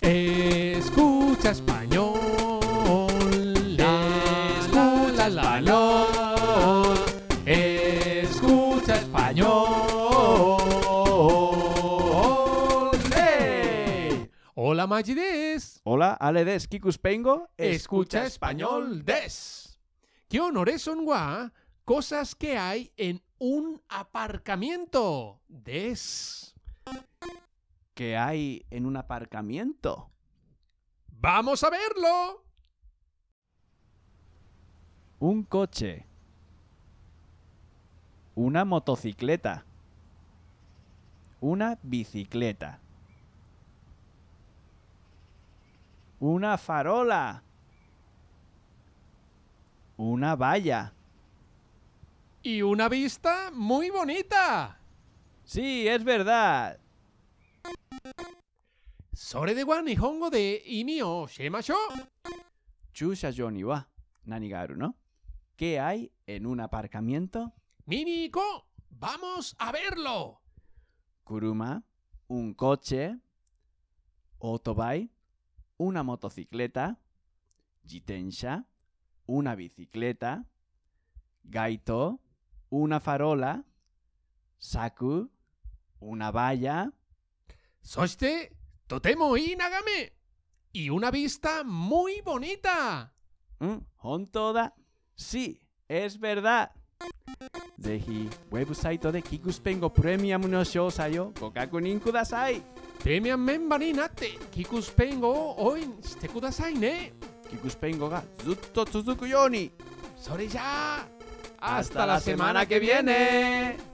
Escucha español. Escucha español. Escucha español. Hola Magides. Hola, Ale des Kikuspengo. Escucha español des. ¿Qué honores son gua? Cosas que hay en un aparcamiento. Des. Que hay en un aparcamiento. ¡Vamos a verlo! Un coche. Una motocicleta. Una bicicleta. Una farola. Una valla. Y una vista muy bonita. Sí, es verdad. それでは日本語で意味を教えましょう。駐車場には何があるの ¿Qué hay en un aparcamiento? 見に行こう ¡Vamos a verlo! Kuruma, un coche, autobike, una motocicleta, jitensha, una bicicleta, gaito, una farola, saku, una valla, そ して、とてもいい眺め Y una vista muy bonita. ¿Mm? ¿Hontoda? Sí, es verdad. ぜひ、ウェブサイトでキクスペンゴプレミアムの詳細をご確認ください。プレミアムメンバーになって、キクスペイン語を応援してくださいね。キクスペンゴがずっと続くように。それじゃあ、 ¡Hasta la semana que viene!